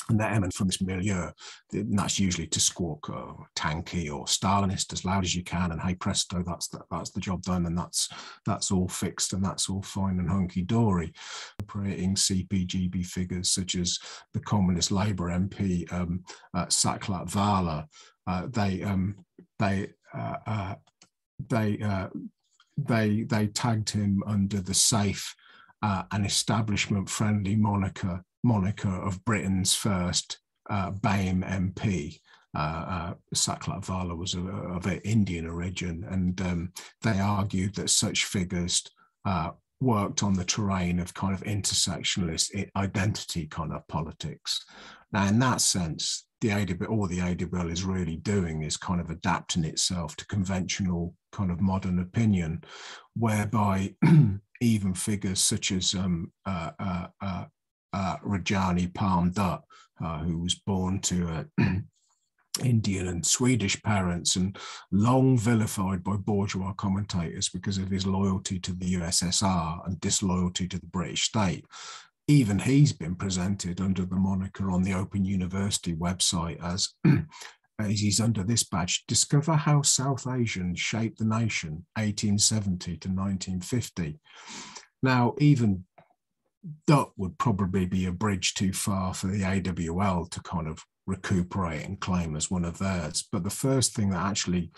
and eminent from this milieu, and that's usually to squawk uh, tanky or Stalinist as loud as you can, and hey presto, that's the, that's the job done, and that's that's all fixed, and that's all fine and hunky dory. Operating CPGB figures such as the Communist Labour MP um, uh, Saklatvala, uh, they um, they uh, uh, they uh, they they tagged him under the safe uh, and establishment friendly moniker moniker of Britain's first uh, BAME MP. Uh, uh, Vala was of, of Indian origin, and um, they argued that such figures uh, worked on the terrain of kind of intersectionalist identity kind of politics. Now, in that sense, the AWL, all the AWL is really doing is kind of adapting itself to conventional kind of modern opinion, whereby even figures such as um, uh, uh, uh, uh, Rajani Palme Dutt, uh, who was born to uh, Indian and Swedish parents and long vilified by bourgeois commentators because of his loyalty to the USSR and disloyalty to the British state. Even he's been presented under the moniker on the Open University website as, as he's under this badge, Discover How South Asians Shaped the Nation, 1870 to 1950. Now, even that would probably be a bridge too far for the AWL to kind of recuperate and claim as one of theirs. But the first thing that actually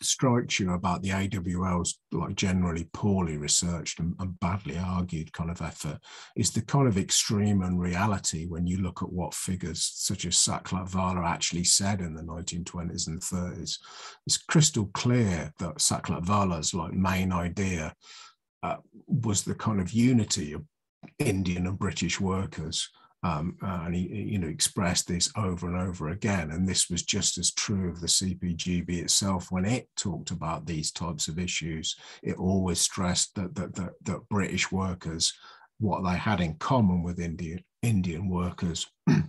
strikes you about the AWL's like generally poorly researched and, and, badly argued kind of effort is the kind of extreme unreality when you look at what figures such as Saklatvala actually said in the 1920s and 30s. It's crystal clear that Saklatvala's like main idea uh, was the kind of unity of Indian and British workers. Um, and he, you know, expressed this over and over again. And this was just as true of the CPGB itself when it talked about these types of issues. It always stressed that that, that, that British workers, what they had in common with Indian Indian workers.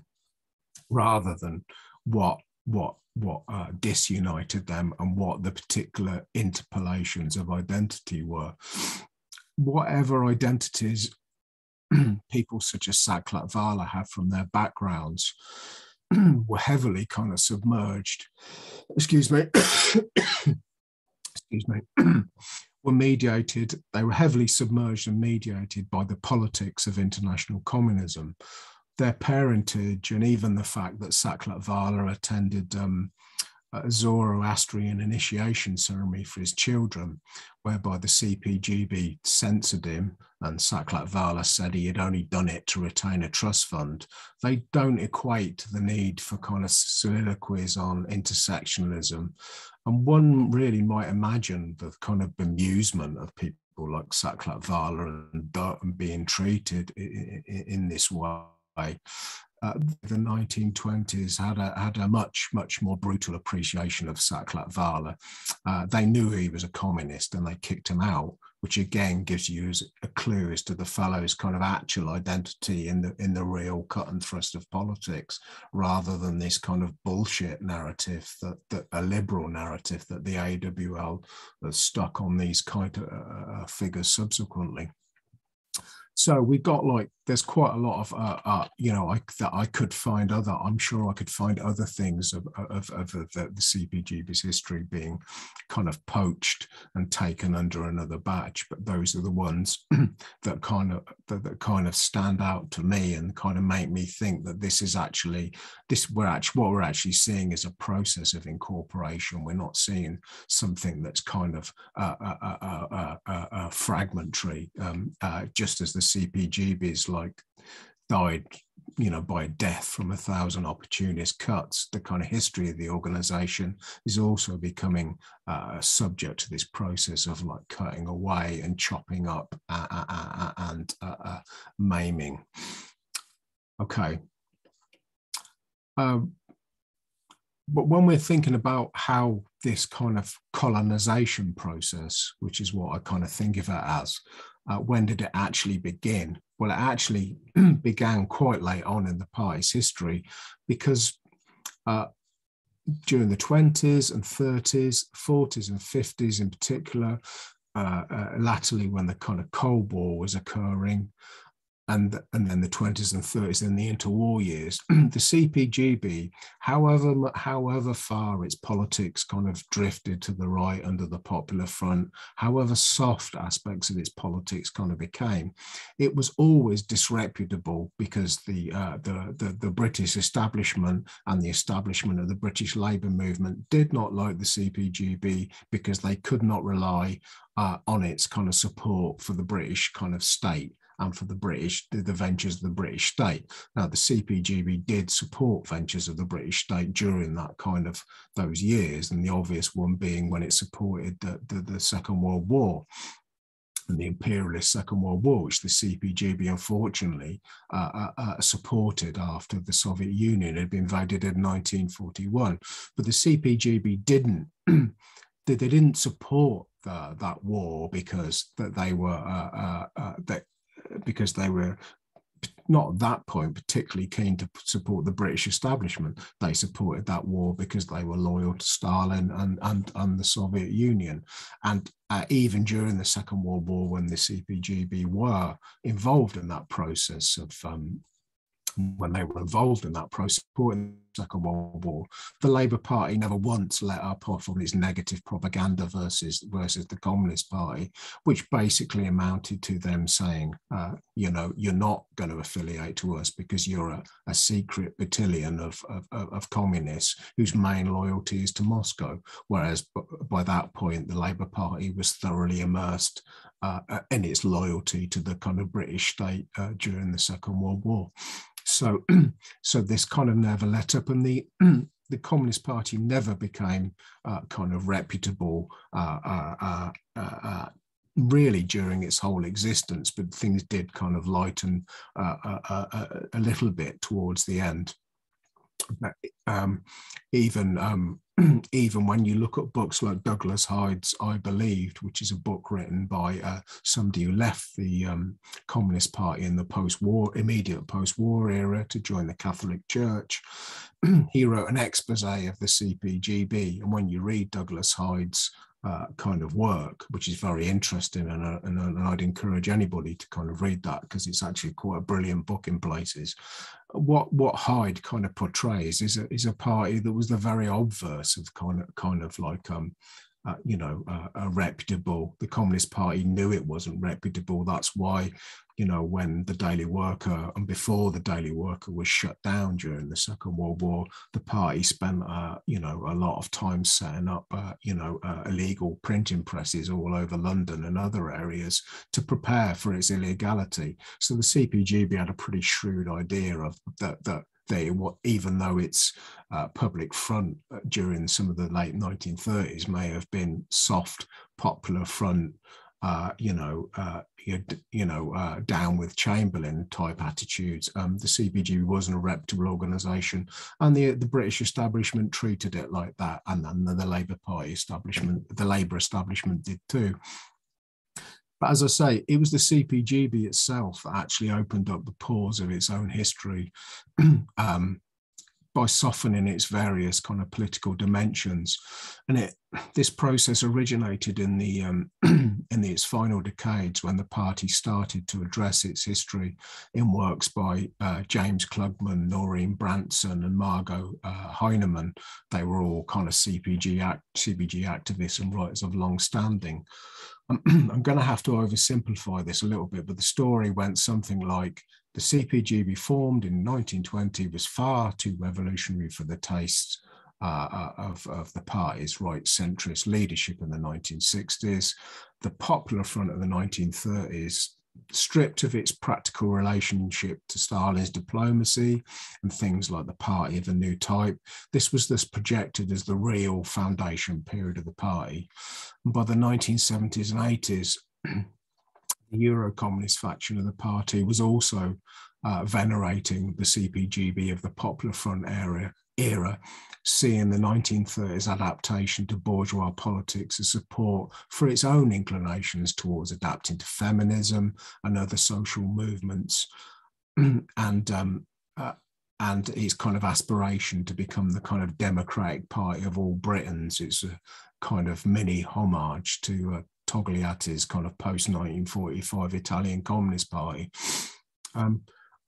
rather than what what what uh, disunited them and what the particular interpolations of identity were. Whatever identities people such as Saklatvala have from their backgrounds were heavily kind of submerged. Excuse me. excuse me. were mediated, they were heavily submerged and mediated by the politics of international communism. Their parentage and even the fact that Saklatvala attended um, a Zoroastrian initiation ceremony for his children, whereby the CPGB censored him and Saklatvala said he had only done it to retain a trust fund. They don't equate the need for kind of soliloquies on intersectionalism. And one really might imagine the kind of bemusement of people like Saklatvala and being treated in this way uh, the 1920s had a, had a much, much more brutal appreciation of Saklatvala. Uh, they knew he was a communist and they kicked him out, which again gives you a clue as to the fellow's kind of actual identity in the in the real cut and thrust of politics, rather than this kind of bullshit narrative that, that a liberal narrative that the AWL has stuck on these kind of uh, uh figures subsequently. So we've got like there's quite a lot of uh, uh, you know I, that I could find other I'm sure I could find other things of of, of, of the, the CPGB's history being kind of poached and taken under another badge, but those are the ones that kind of that, that, kind of stand out to me and kind of make me think that this is actually this we're actually what we're actually seeing is a process of incorporation. We're not seeing something that's kind of uh, uh, uh, fragmentary, um, just as the CPGB's like died you know by death from a thousand opportunist cuts. The kind of history of the organization is also becoming uh, subject to this process of like cutting away and chopping up uh, uh, uh, uh and uh, maiming. Okay. Um, but when we're thinking about how this kind of colonization process which is what i kind of think of it as uh, when did it actually begin? Well, it actually began quite late on in the party's history because uh, during the 20s and 30s, 40s and 50s in particular, uh, uh, latterly when the kind of Cold War was occurring, and, and then the 20s and 30s and the interwar years, the CPGB, however, however far its politics kind of drifted to the right under the Popular Front, however soft aspects of its politics kind of became, it was always disreputable because the, uh, the, the, the British establishment and the establishment of the British Labour movement did not like the CPGB because they could not rely uh, on its kind of support for the British kind of state and for the British, the, ventures of the British state. Now, the CPGB did support ventures of the British state during that kind of those years, and the obvious one being when it supported the, the, the Second World War and the imperialist Second World War, which the CPGB unfortunately uh, uh, uh, supported after the Soviet Union had been invaded in 1941. But the CPGB didn't. they didn't support the, that war because that they were uh, uh, uh, that because they were not at that point particularly keen to support the British establishment. They supported that war because they were loyal to Stalin and, and, and the Soviet Union. And uh, even during the Second World War, when the CPGB were involved in that process of um, when they were involved in that process in the Second World War, the Labour Party never once let up off on its negative propaganda versus versus the Communist Party, which basically amounted to them saying, uh, you know, you're not going to affiliate to us because you're a, a secret battalion of, of, of, communists whose main loyalty is to Moscow. Whereas by that point, the Labour Party was thoroughly immersed uh, in its loyalty to the kind of British state uh, during the Second World War. So, so this kind of never let up, and the the Communist Party never became uh, kind of reputable. Uh, uh, uh, uh really during its whole existence, but things did kind of lighten a little bit towards the end. Um, even um, even when you look at books like Douglas Hyde's I Believed, which is a book written by uh, somebody who left the um, Communist Party in the post-war, immediate post-war era to join the Catholic Church, he wrote an expose of the CPGB. And when you read Douglas Hyde's uh, kind of work, which is very interesting. And, uh, and, and, I'd encourage anybody to kind of read that because it's actually quite a brilliant book in places. What what Hyde kind of portrays is a, is a party that was the very obverse of kind of kind of like um, uh, you know, uh, uh, reputable. The Communist Party knew it wasn't reputable. That's why, you know, when the Daily Worker and before the Daily Worker was shut down during the Second World War, the party spent, uh, you know, a lot of time setting up, uh, you know, illegal printing presses all over London and other areas to prepare for its illegality. So the CPGB had a pretty shrewd idea of that that even though its uh, public front uh, during some of the late 1930s may have been soft, popular front, uh, you know, uh, you, you, know, uh, down with Chamberlain type attitudes. Um, the CPG wasn't a reputable organisation, and the the British establishment treated it like that, and then the Labour Party establishment, the Labour establishment did too. But as I say, it was the CPGB itself that actually opened up the pores of its own history um, by softening its various kind of political dimensions. And it this process originated in the um, in the, its final decades when the party started to address its history in works by uh, James Klugmann, Noreen Branson, and Margot uh, Heinemann. They were all kind of CPG act, CPG activists and writers of long standing. I'm going to have to oversimplify this a little bit, but the story went something like the CPGB formed in 1920 was far too revolutionary for the tastes uh, uh, of, of the party's right centrist leadership in the 1960s. The Popular Front of the 1930s stripped of its practical relationship to Stalin's diplomacy and things like the party of a new type. This was thus projected as the real foundation period of the party. And by the 1970s and 80s, the Euro communist faction of the party was also uh, venerating the CPGB of the Popular Front area, era, seeing the 1930s adaptation to bourgeois politics as support for its own inclinations towards adapting to feminism and other social movements, and um, uh, and its kind of aspiration to become the kind of democratic party of all Britons. It's a kind of mini homage to uh, Togliatti's kind of post 1945 Italian Communist Party. Um,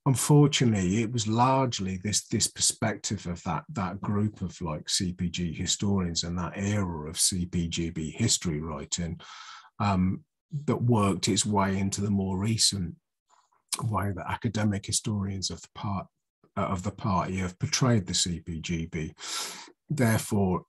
unfortunately, it was largely this this perspective of that that group of like CPG historians and that era of CPGB history writing um, that worked its way into the more recent way that academic historians of the part of the party have portrayed the CPGB. Therefore,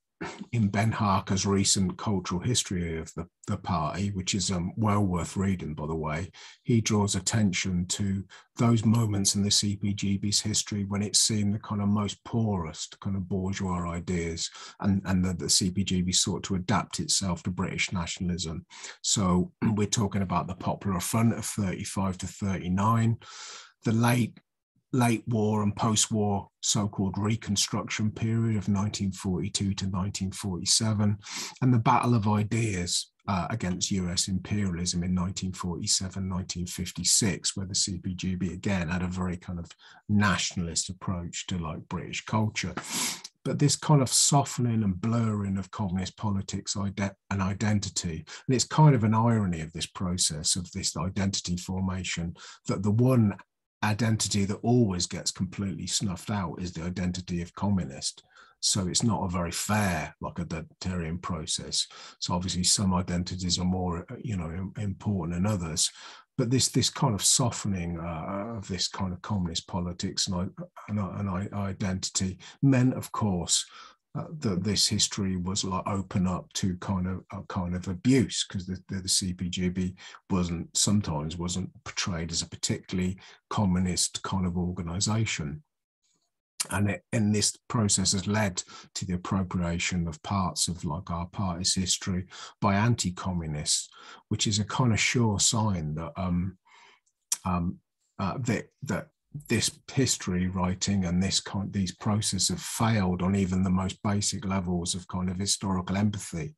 in Ben Harker's recent cultural history of the, the party, which is um, well worth reading, by the way, he draws attention to those moments in the CPGB's history when it seemed the kind of most poorest kind of bourgeois ideas, and, and that the CPGB sought to adapt itself to British nationalism. So we're talking about the Popular Front of 35 to 39, the late late war and post-war so-called reconstruction period of 1942 to 1947 and the battle of ideas uh, against US imperialism in 1947, 1956, where the CPGB again had a very kind of nationalist approach to like British culture. But this kind of softening and blurring of communist politics ide- and identity, and it's kind of an irony of this process of this identity formation that the one identity that always gets completely snuffed out is the identity of communist. So it's not a very fair, like a identitarian process. So obviously, some identities are more, uh, you know, important than others. But this this kind of softening uh, of this kind of communist politics and, uh, and, uh, and identity meant, of course, uh, that this history was like open up to kind of a kind of abuse because the, the, the, CPGB wasn't sometimes wasn't portrayed as a particularly communist kind of organization. And, it, and this process has led to the appropriation of parts of like our party's history by anti-communists, which is a kind of sure sign that um, um, uh, that that this history writing and this kind these processes have failed on even the most basic levels of kind of historical empathy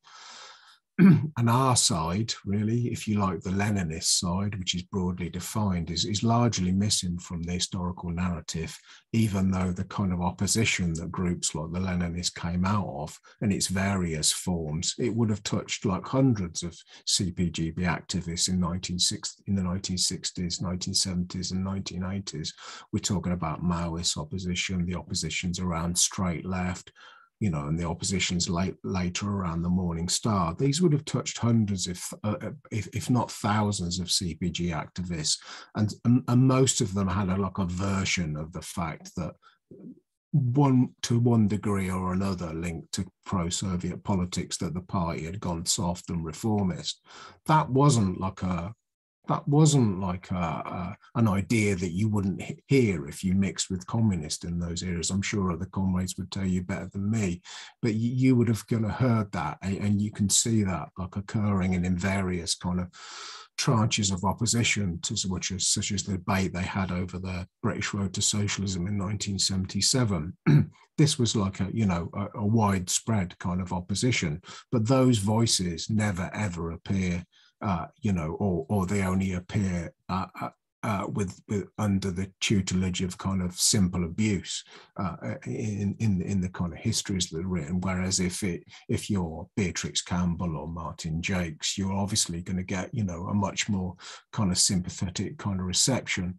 and our side, really, if you like, the Leninist side, which is broadly defined, is, is largely missing from the historical narrative, even though the kind of opposition that groups like the Leninists came out of and its various forms, it would have touched like hundreds of CPGB activists in, 1960, in the 1960s, 1970s, and 1980s. We're talking about Maoist opposition, the oppositions around straight left, you know, and the oppositions late, later around the Morning Star. These would have touched hundreds, if, uh, uh if, if not thousands, of CPG activists, and, and, and most of them had a, like a version of the fact that one to one degree or another linked to pro-Soviet politics that the party had gone soft and reformist. That wasn't like a that wasn't like a, a, an idea that you wouldn't hear if you mixed with communists in those areas. I'm sure other comrades would tell you better than me, but you, you would have kind of heard that, and, and, you can see that like occurring in, in various kind of tranches of opposition to such as, such as the debate they had over the British Road to Socialism in 1977. this was like a you know a, a widespread kind of opposition, but those voices never ever appear uh, you know, or or they only appear uh, uh, uh, with, with under the tutelage of kind of simple abuse uh, in in in the kind of histories that are written. Whereas if it if you're Beatrix Campbell or Martin Jacques, you're obviously going to get you know a much more kind of sympathetic kind of reception.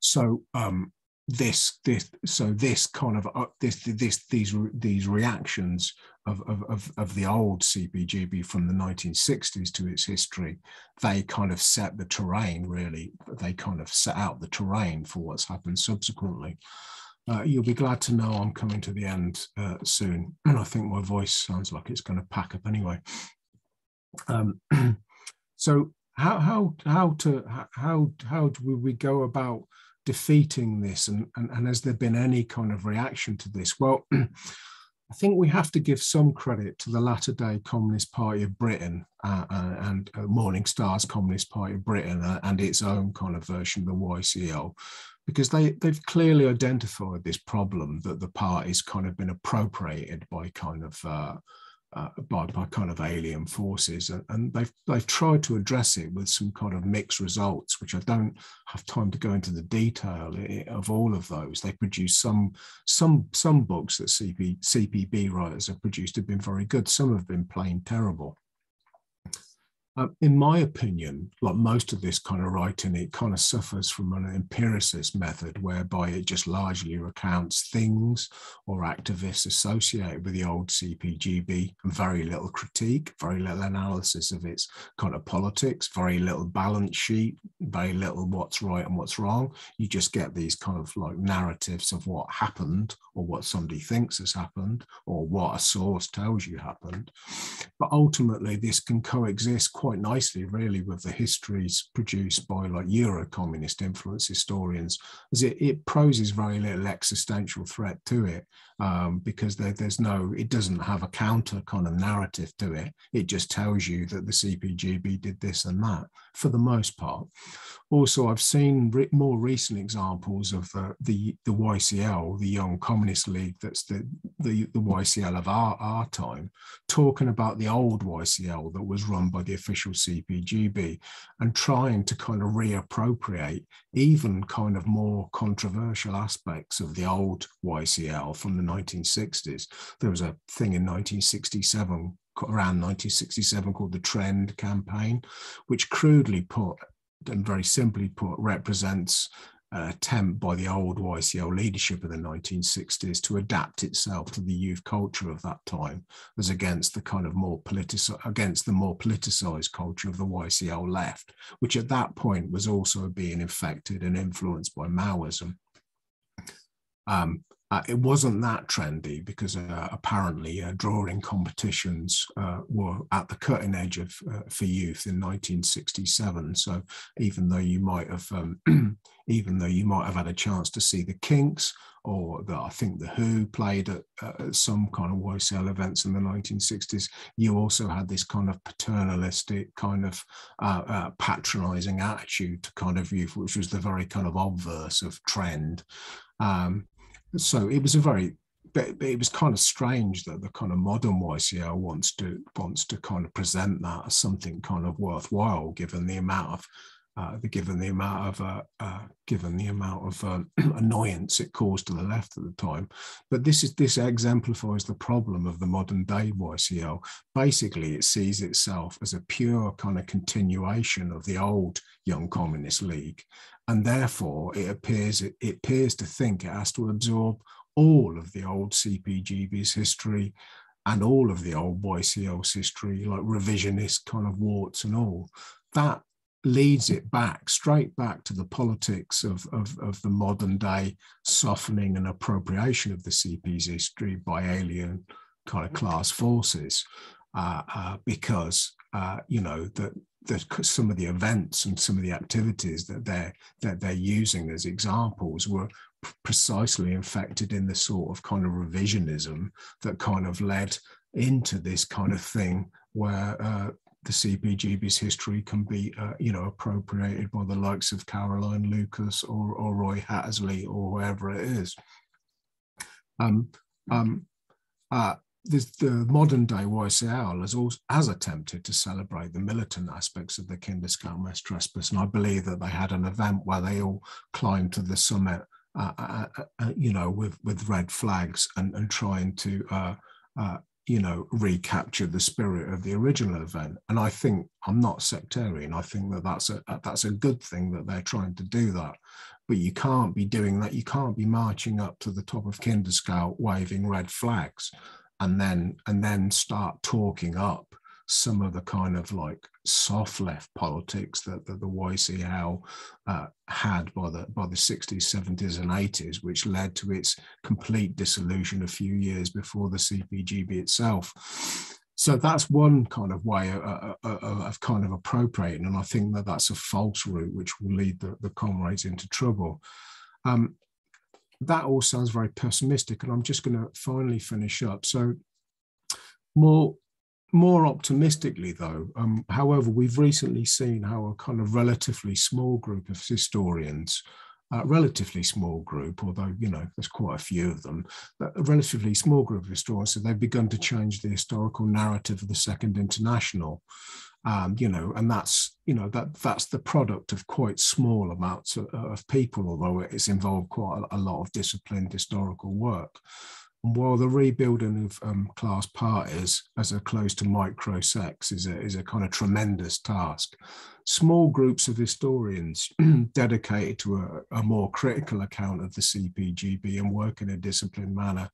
So um, this this so this kind of uh, this this these these reactions of, of, of, of the old CPGB from the 1960s to its history, they kind of set the terrain really. They kind of set out the terrain for what's happened subsequently. Uh, you'll be glad to know I'm coming to the end uh, soon. And I think my voice sounds like it's going to pack up anyway. Um, so how, how, how to, how, how do we go about defeating this? And, and, and has there been any kind of reaction to this? Well, I think we have to give some credit to the latter day Communist Party of Britain uh, uh, and uh, Morning Star's Communist Party of Britain uh, and its own kind of version of the YCL, because they, they've clearly identified this problem that the party's kind of been appropriated by kind of uh, by, by kind of alien forces, and, and, they've they've tried to address it with some kind of mixed results, which I don't have time to go into the detail of all of those. They produced some some some books that CP, CPB writers have produced have been very good. Some have been plain terrible. Uh, in my opinion, like most of this kind of writing, it kind of suffers from an empiricist method whereby it just largely recounts things or activists associated with the old CPGB and very little critique, very little analysis of its kind of politics, very little balance sheet, very little what's right and what's wrong. You just get these kind of like narratives of what happened or what somebody thinks has happened or what a source tells you happened. But ultimately, this can coexist quite quite nicely, really, with the histories produced by like Euro-communist influence historians, as it, it poses very little existential threat to it um, because there, there's no, it doesn't have a counter kind of narrative to it. It just tells you that the CPGB did this and that for the most part. Also, I've seen re- more recent examples of uh, the the YCL, the Young Communist League, that's the the, the YCL of our, our time, talking about the old YCL that was run by the official CPGB and trying to kind of reappropriate even kind of more controversial aspects of the old YCL from the 1960s. There was a thing in 1967 around 1967 called the Trend Campaign, which crudely put and very simply put represents an attempt by the old YCL leadership of the 1960s to adapt itself to the youth culture of that time, as against the kind of more political against the more politicized culture of the YCL left, which at that point was also being infected and influenced by Maoism. Um, uh, it wasn't that trendy because uh, apparently uh, drawing competitions uh, were at the cutting edge of uh, for youth in 1967. So even though you might have um, even though you might have had a chance to see the Kinks or that I think the Who played at, some kind of YCL events in the 1960s, you also had this kind of paternalistic, kind of uh, patronizing attitude to kind of youth, which was the very kind of obverse of trend. Um, so it was a very it was kind of strange that the kind of modern YCL wants to wants to kind of present that as something kind of worthwhile, given the amount of uh, given the amount of uh, uh, given the amount of um, annoyance it caused to the left at the time. But this is this exemplifies the problem of the modern day YCL. Basically, it sees itself as a pure kind of continuation of the old Young Communist League, and therefore it appears it, it appears to think it has to absorb all of the old CPGB's history and all of the old YCL's history, like revisionist kind of warts and all. That leads it back straight back to the politics of, of, of, the modern day softening and appropriation of the CP's history by alien kind of class forces uh, uh, because uh, you know that that some of the events and some of the activities that they're that they're using as examples were precisely infected in the sort of kind of revisionism that kind of led into this kind of thing where uh, the CPGB's history can be, uh, you know, appropriated by the likes of Caroline Lucas or, or Roy Hattersley or whoever it is. Um, um, uh, this, the modern day YCL has, also, has attempted to celebrate the militant aspects of the Kinder Scout mass and I believe that they had an event where they all climbed to the summit, uh, uh, uh, uh you know, with with red flags and, and trying to uh, you know, recapture the spirit of the original event. And I think I'm not sectarian. I think that that's a that's a good thing that they're trying to do that. But you can't be doing that. You can't be marching up to the top of Kinder Scout waving red flags, and then and then start talking up some of the kind of like soft left politics that, that the YCL uh, had by the by the 60s, 70s, and 80s, which led to its complete dissolution a few years before the CPGB itself. So that's one kind of way of, uh, uh, uh, of kind of appropriating, and I think that that's a false route which will lead the, the comrades into trouble. Um, that all sounds very pessimistic, and I'm just going to finally finish up. So more more optimistically, though, um, however, we've recently seen how a kind of relatively small group of historians, relatively small group, although you know there's quite a few of them, a relatively small group of historians, so they've begun to change the historical narrative of the Second International. Um, you know, and that's you know that that's the product of quite small amounts of, of people, although it's involved quite a, a lot of disciplined historical work. And while the rebuilding of um, class parties as a close to micro sects is a, is a kind of tremendous task, small groups of historians dedicated to a, a, more critical account of the CPGB and work in a disciplined manner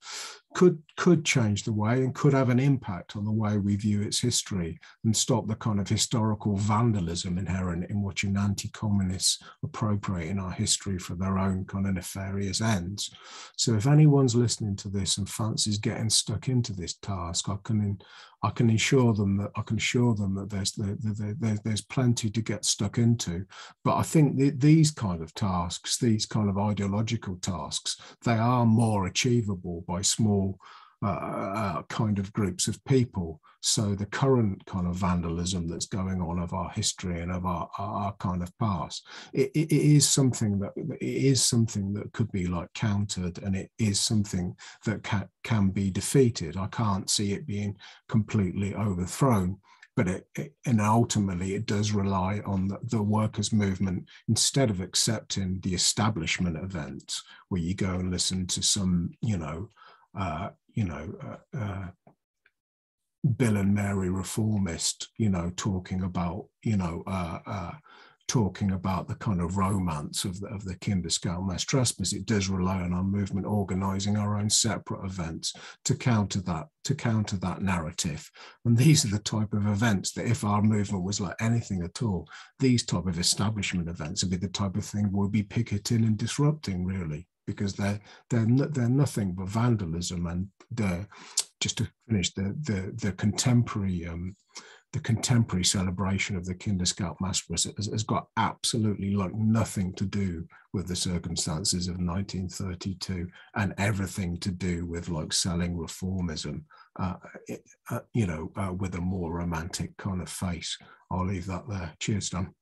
could could change the way and could have an impact on the way we view its history and stop the kind of historical vandalism inherent in watching anti-communists appropriating our history for their own kind of nefarious ends. So if anyone's listening to this and fancies getting stuck into this task, I can I can assure them that I can assure them that there's there's, there's plenty to get stuck into. But I think these kind of tasks, these kind of ideological tasks, they are more achievable by small uh, uh, kind of groups of people. So the current kind of vandalism that's going on of our history and of our, our kind of past, it, it is something that it is something that could be like countered, and it is something that can, can be defeated. I can't see it being completely overthrown but it, it, and ultimately it does rely on the, the, workers movement instead of accepting the establishment events where you go and listen to some you know uh, you know, uh, uh, Bill and Mary reformist, you know, talking about, you know, uh, uh, talking about the kind of romance of the, of the trust Trespass. It does rely on our movement organising our own separate events to counter that to counter that narrative. And these are the type of events that, if our movement was like anything at all, these type of establishment events would be the type of thing we'll be picketing and disrupting, really because they're they're they're nothing but vandalism and the just to finish the the the contemporary um, the contemporary celebration of the Kinder Scout mass trespass has, has got absolutely like nothing to do with the circumstances of 1932 and everything to do with like selling reformism, uh, it, uh, you know, uh, with a more romantic kind of face. I'll leave that there. Cheers, Dan.